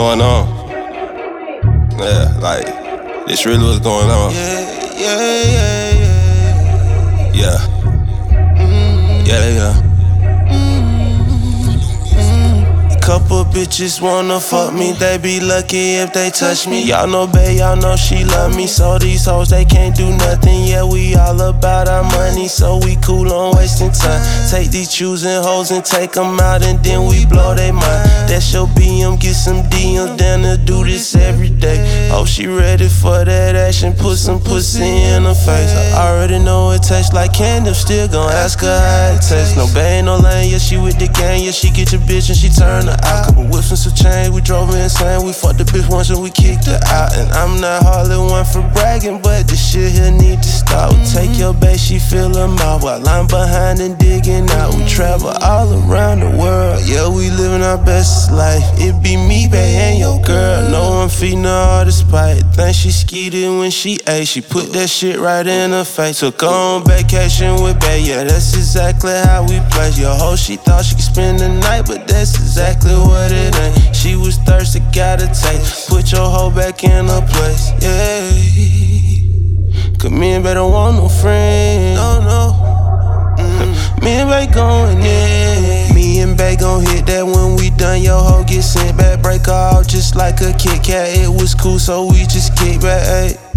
going on. Yeah, like, this really what's going on. Yeah, yeah, yeah, yeah. Yeah. Couple bitches wanna fuck me, they be lucky if they touch me. Y'all know, babe, y'all know she love me. So these hoes, they can't do nothing. Yeah, we all about our money, so we cool on wasting time. Take these choosing hoes and take them out, and then we blow they mind. That's your BM, get some DMs down to do this every day. Oh, she ready for that action, put some pussy in her face. I already know it tastes like candy, I'm still gon' ask her how it tastes. No bang, no lane, yeah, she with the gang, yeah, she get your bitch and she turn her out. Couple whips and some chain, we drove her insane. We fucked the bitch once and we kicked her out. And I'm not hardly one for bragging, but this shit here need to stop. Take your base, she feel her mouth while I'm behind and digging out. We travel all around the world, yeah, we living our best life. It be me, babe, and your girl. No, I'm feeding her all the spite. Think she skeeted when she ate. She put that shit right in her face. Took her on vacation with babe, yeah, that's exactly how we play. Your hoe, she thought she could spend the night, but that's exactly what it ain't. She was thirsty, got a taste. Put your hoe back in her place, yeah. Cause me and babe don't want no friends. Sent back, break out just like a Kit Kat. It was cool, so we just kick back.